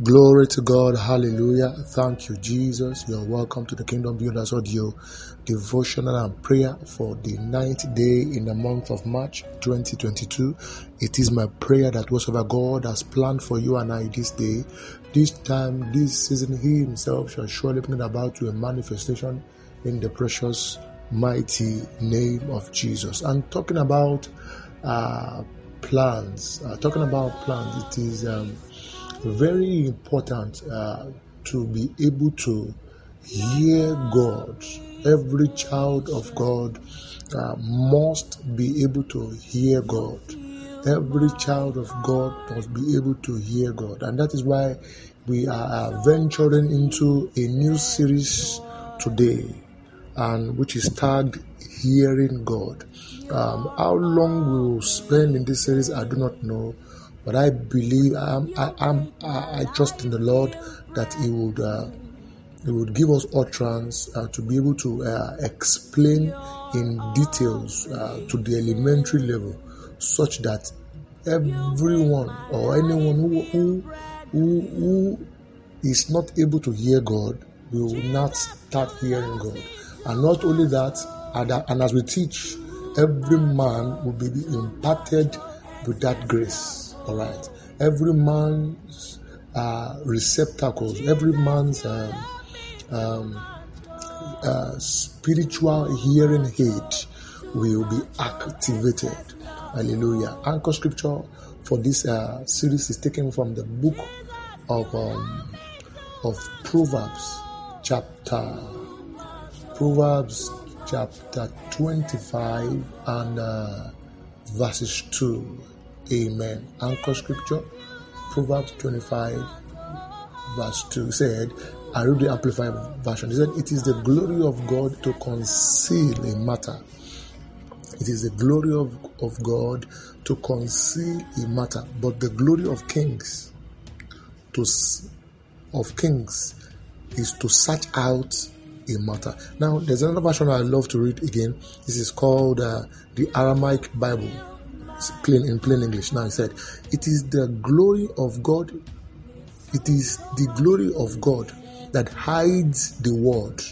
Glory to God. Hallelujah. Thank you, Jesus. You're welcome to the Kingdom Builders Audio devotional and prayer for the ninth day in the month of March 2022. It is my prayer that whatsoever God has planned for you and I this day, this time, this season, He Himself shall surely bring about to a manifestation in the precious, mighty name of Jesus. And talking about uh, plans, uh, talking about plans, it is. Um, very important uh, to be able to hear God. Every child of God uh, must be able to hear God. Every child of God must be able to hear God. And that is why we are venturing into a new series today, and which is tagged Hearing God. Um, how long we will spend in this series, I do not know but I believe I'm, I, am I, I trust in the Lord that He would uh, He would give us utterance uh, to be able to uh, explain in details uh, to the elementary level, such that everyone or anyone who who who, who is not able to hear God will not start hearing God. And not only that, and as we teach, every man will be impacted with that grace. All right. Every man's uh, receptacles, every man's um, um, uh, spiritual hearing aid will be activated. Hallelujah. Anchor scripture for this uh, series is taken from the book of um, of Proverbs, chapter Proverbs chapter 25 and uh, verses 2. Amen. Anchor scripture, Proverbs 25, verse 2 said, I read the Amplified version. He said, It is the glory of God to conceal a matter. It is the glory of, of God to conceal a matter, but the glory of kings to of kings is to search out a matter. Now, there's another version I love to read again. This is called uh, the Aramaic Bible plain in plain English. Now he said, It is the glory of God, it is the glory of God that hides the word,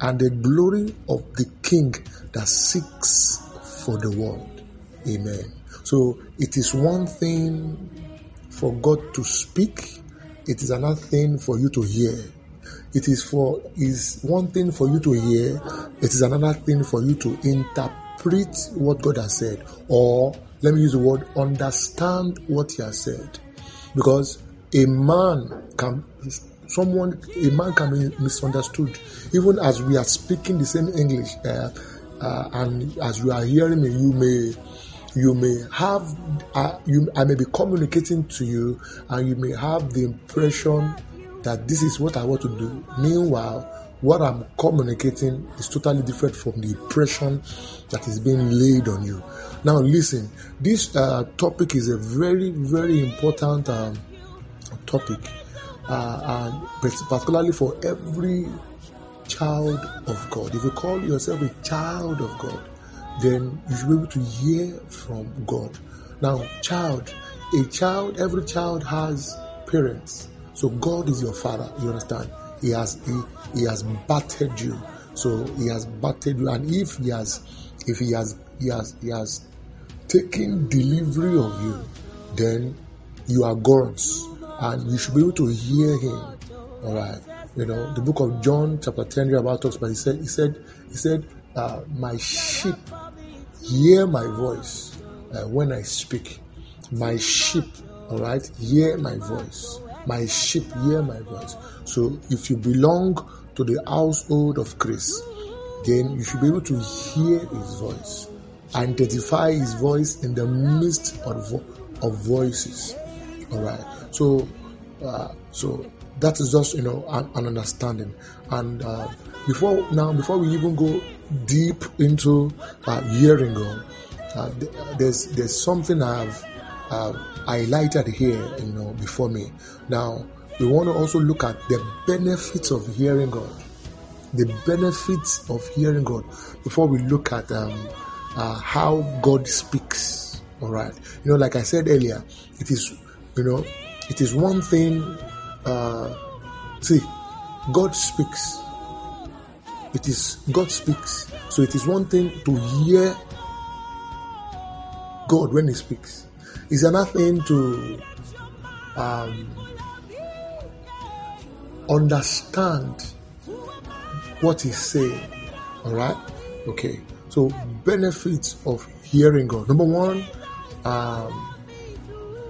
and the glory of the king that seeks for the world. Amen. So it is one thing for God to speak, it is another thing for you to hear. It is for is one thing for you to hear, it is another thing for you to interpret interpret what God has said, or let me use the word understand what He has said. Because a man can, someone, a man can be misunderstood, even as we are speaking the same English, uh, uh, and as you are hearing me, you may you may have uh, you I may be communicating to you and you may have the impression that this is what I want to do. Meanwhile, what I'm communicating is totally different from the impression that is being laid on you. Now, listen, this uh, topic is a very, very important um, topic, uh, particularly for every child of God. If you call yourself a child of God, then you should be able to hear from God. Now, child, a child, every child has parents. So God is your father, you understand? He has he, he has battered you. So he has battered you, and if he has if he has he has he has taken delivery of you, then you are God's, and you should be able to hear him. All right. You know, the book of John, chapter 10, about talks, but he said, he said, he said, uh, my sheep hear my voice uh, when I speak. My sheep, all right, hear my voice. My sheep hear my voice. So if you belong to the household of Christ, then you should be able to hear his voice, identify his voice in the midst of, vo- of voices. All right. So, uh, so that is just you know an, an understanding. And uh, before now, before we even go deep into uh, hearing God, uh, there's there's something I've highlighted here, you know, before me. Now, we want to also look at the benefits of hearing God. The benefits of hearing God before we look at um, uh, how God speaks. All right, you know, like I said earlier, it is, you know, it is one thing uh, see, God speaks. It is God speaks. So it is one thing to hear God when He speaks. It's another thing to um, understand what He's saying. All right? Okay. So benefits of hearing God. Number one, um,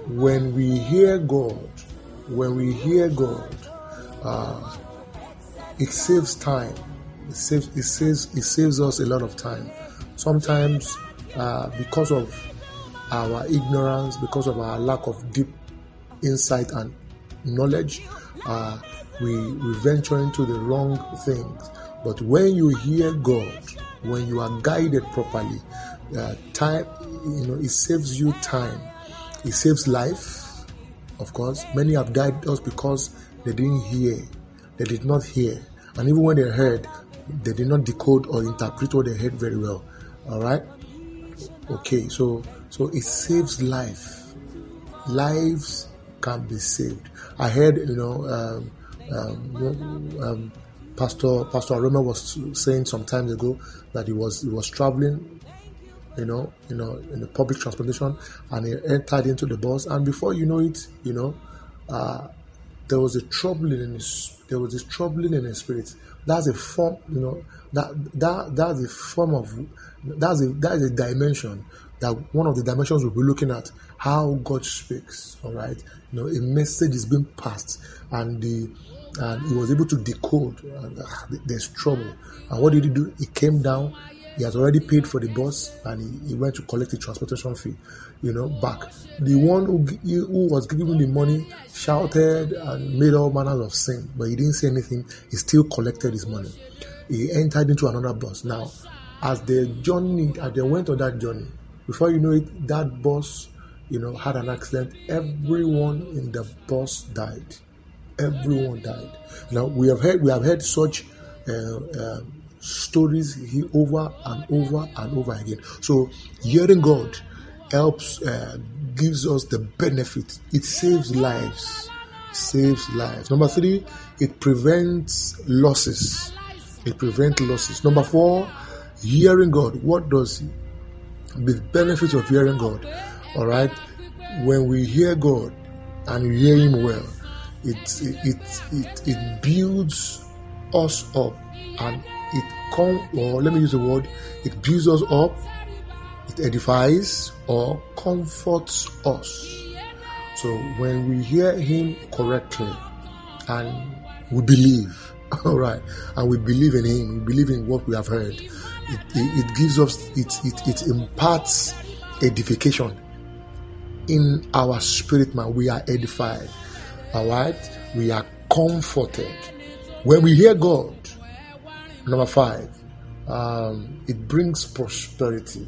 when we hear God, when we hear God, uh, it saves time. It saves, it saves, it saves us a lot of time. Sometimes, uh, because of our ignorance, because of our lack of deep insight and knowledge, uh, we, we venture into the wrong things. But when you hear God, when you are guided properly, uh, time, you know, it saves you time. It saves life, of course. Many have died just because they didn't hear, they did not hear, and even when they heard, they did not decode or interpret what they heard very well. All right. Okay, so so it saves life. Lives can be saved. I heard, you know, um, um, um, Pastor Pastor Aroma was saying some time ago that he was he was traveling, you know, you know, in the public transportation, and he entered into the bus, and before you know it, you know, uh, there was a troubling in his there was this troubling in his spirit. That's a form, you know, that that that's a form of that's a that is a dimension that one of the dimensions we'll be looking at how God speaks. All right, you know, a message is being passed, and the and he was able to decode. And, uh, there's trouble. And what did he do? He came down. He has already paid for the bus, and he, he went to collect the transportation fee. You know, back. The one who who was giving the money shouted and made all manners of sin, but he didn't say anything. He still collected his money. He entered into another bus. Now, as they journey, as they went on that journey, before you know it, that bus, you know, had an accident. Everyone in the bus died everyone died. Now we have heard we have heard such uh, uh, stories over and over and over again. So hearing God helps uh, gives us the benefit. It saves lives. Saves lives. Number three, it prevents losses. It prevents losses. Number four, hearing God. What does the benefits of hearing God? All right. When we hear God and we hear Him well, it it it it builds us up and it come or let me use the word it builds us up it edifies or comforts us so when we hear him correctly and we believe all right and we believe in him we believe in what we have heard it, it, gives us it, it it imparts edification in our spirit man we are edified all right? We are comforted. When we hear God, number five, um, it brings prosperity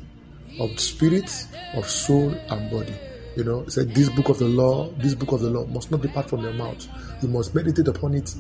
of spirit, of soul, and body. You know, said, This book of the law, this book of the law must not depart from your mouth. You must meditate upon it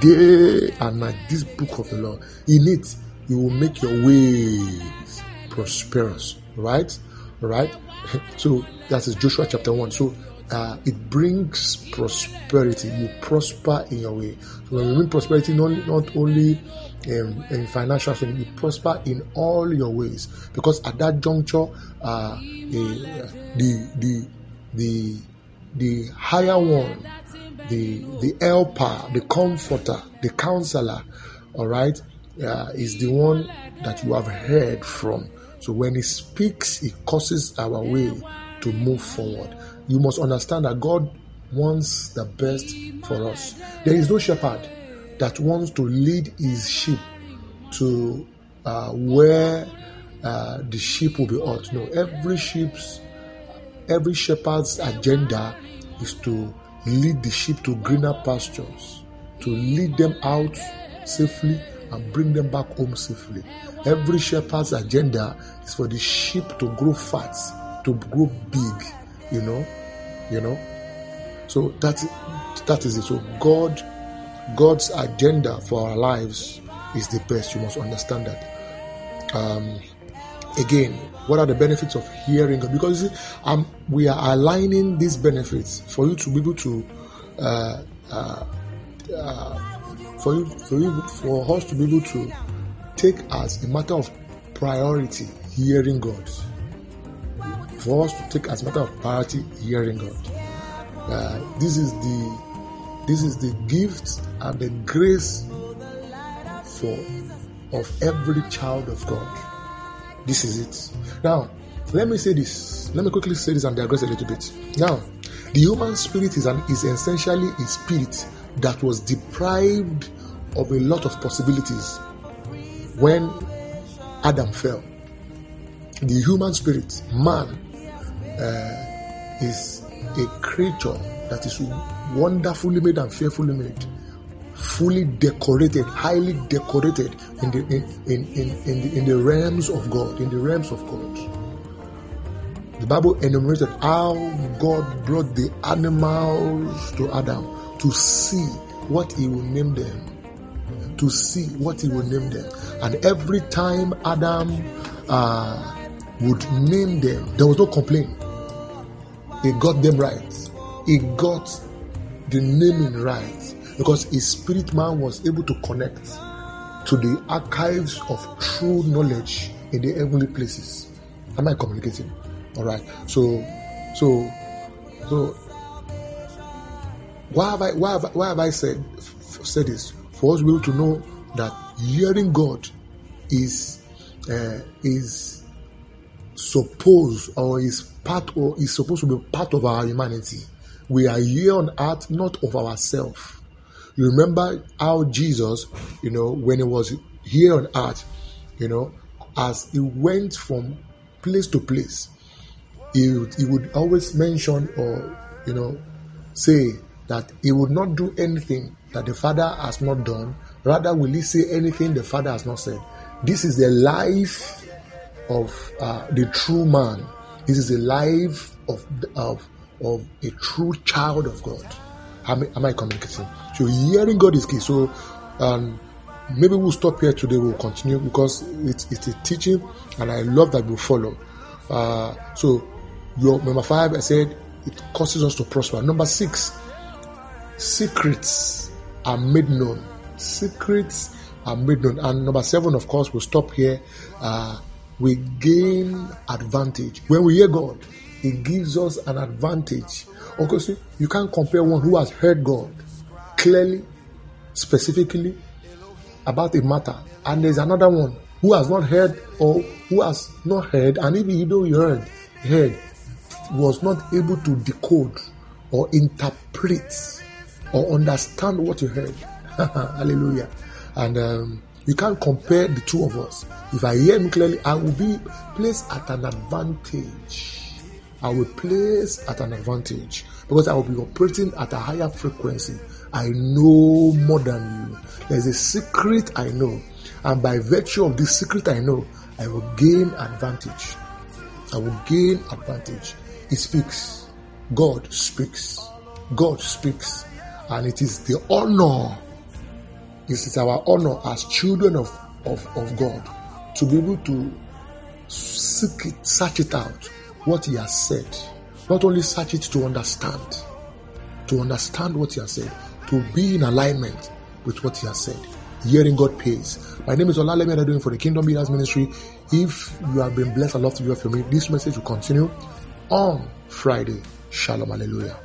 day and night. This book of the law. In it, you will make your ways prosperous. Right? Right? So that is Joshua chapter 1. So uh, it brings prosperity. You prosper in your way. So when we mean prosperity, not, not only in, in financial things, you prosper in all your ways. Because at that juncture, uh, the the the the higher one, the the helper, the comforter, the counselor, all right, uh, is the one that you have heard from. So when he speaks, he causes our way to move forward you must understand that God wants the best for us. There is no shepherd that wants to lead his sheep to uh, where uh, the sheep will be out. No, every sheep's, every shepherd's agenda is to lead the sheep to greener pastures, to lead them out safely and bring them back home safely. Every shepherd's agenda is for the sheep to grow fat, to grow big, you know, you know. So that that is it. So god god's agenda for our lives is the best. You must understand that. Um again what are the benefits of hearing because see, um, we are aligning these benefits for you to be able to uh, uh, uh, for you, for you, for us to be able to take as a matter of priority hearing God. For us to take as a matter of priority hearing God. Uh, this is the this is the gift and the grace for of every child of God. This is it. Now, let me say this. Let me quickly say this and digress a little bit. Now, the human spirit is an is essentially a spirit that was deprived of a lot of possibilities when Adam fell. The human spirit, man, uh, is a creature that is wonderfully made and fearfully made, fully decorated, highly decorated in the in, in, in, in, the, in the realms of God, in the realms of God. The Bible enumerated how God brought the animals to Adam to see what he will name them. To see what he will name them. And every time Adam uh, would name them, there was no complaint. He got them right. He got the naming right because his spirit man was able to connect to the archives of true knowledge in the heavenly places. Am I communicating? All right. So, so, so, why have I why have, why have I said said this for us to be able to know that hearing God is uh, is supposed or is part or is supposed to be part of our humanity. We are here on earth not of ourselves. You remember how Jesus, you know, when he was here on earth, you know, as he went from place to place, he he would always mention or you know say that he would not do anything that the father has not done. Rather will he say anything the father has not said? This is the life of uh, the true man. This is the life of of of a true child of god. Am, am i communicating? So hearing god is key. So um, maybe we'll stop here today. We'll continue because it's, it's a teaching and i love that we'll follow. Uh, so your number five, I said it causes us to prosper. Number six, secrets are made known. Secrets are made known. And number seven, of course, we'll stop here. Uh, we gain advantage. When we hear God, it gives us an advantage. Okay, see, you can't compare one who has heard God clearly, specifically about a matter, and there's another one who has not heard or who has not heard, and even though he heard, heard, was not able to decode or interpret or understand what you heard. Hallelujah. And um, you can't compare the two of us. If I hear him clearly, I will be placed at an advantage. I will place at an advantage because I will be operating at a higher frequency. I know more than you. There's a secret I know, and by virtue of this secret I know, I will gain advantage. I will gain advantage. He speaks. God speaks. God speaks. And it is the honor, it is our honor as children of, of, of God to be able to seek it, search it out, what He has said. Not only search it to understand, to understand what He has said, to be in alignment with what He has said. Hearing God pays. My name is Olalemi doing for the Kingdom Leaders Ministry. If you have been blessed, I love to hear from me. This message will continue on Friday. Shalom. Hallelujah.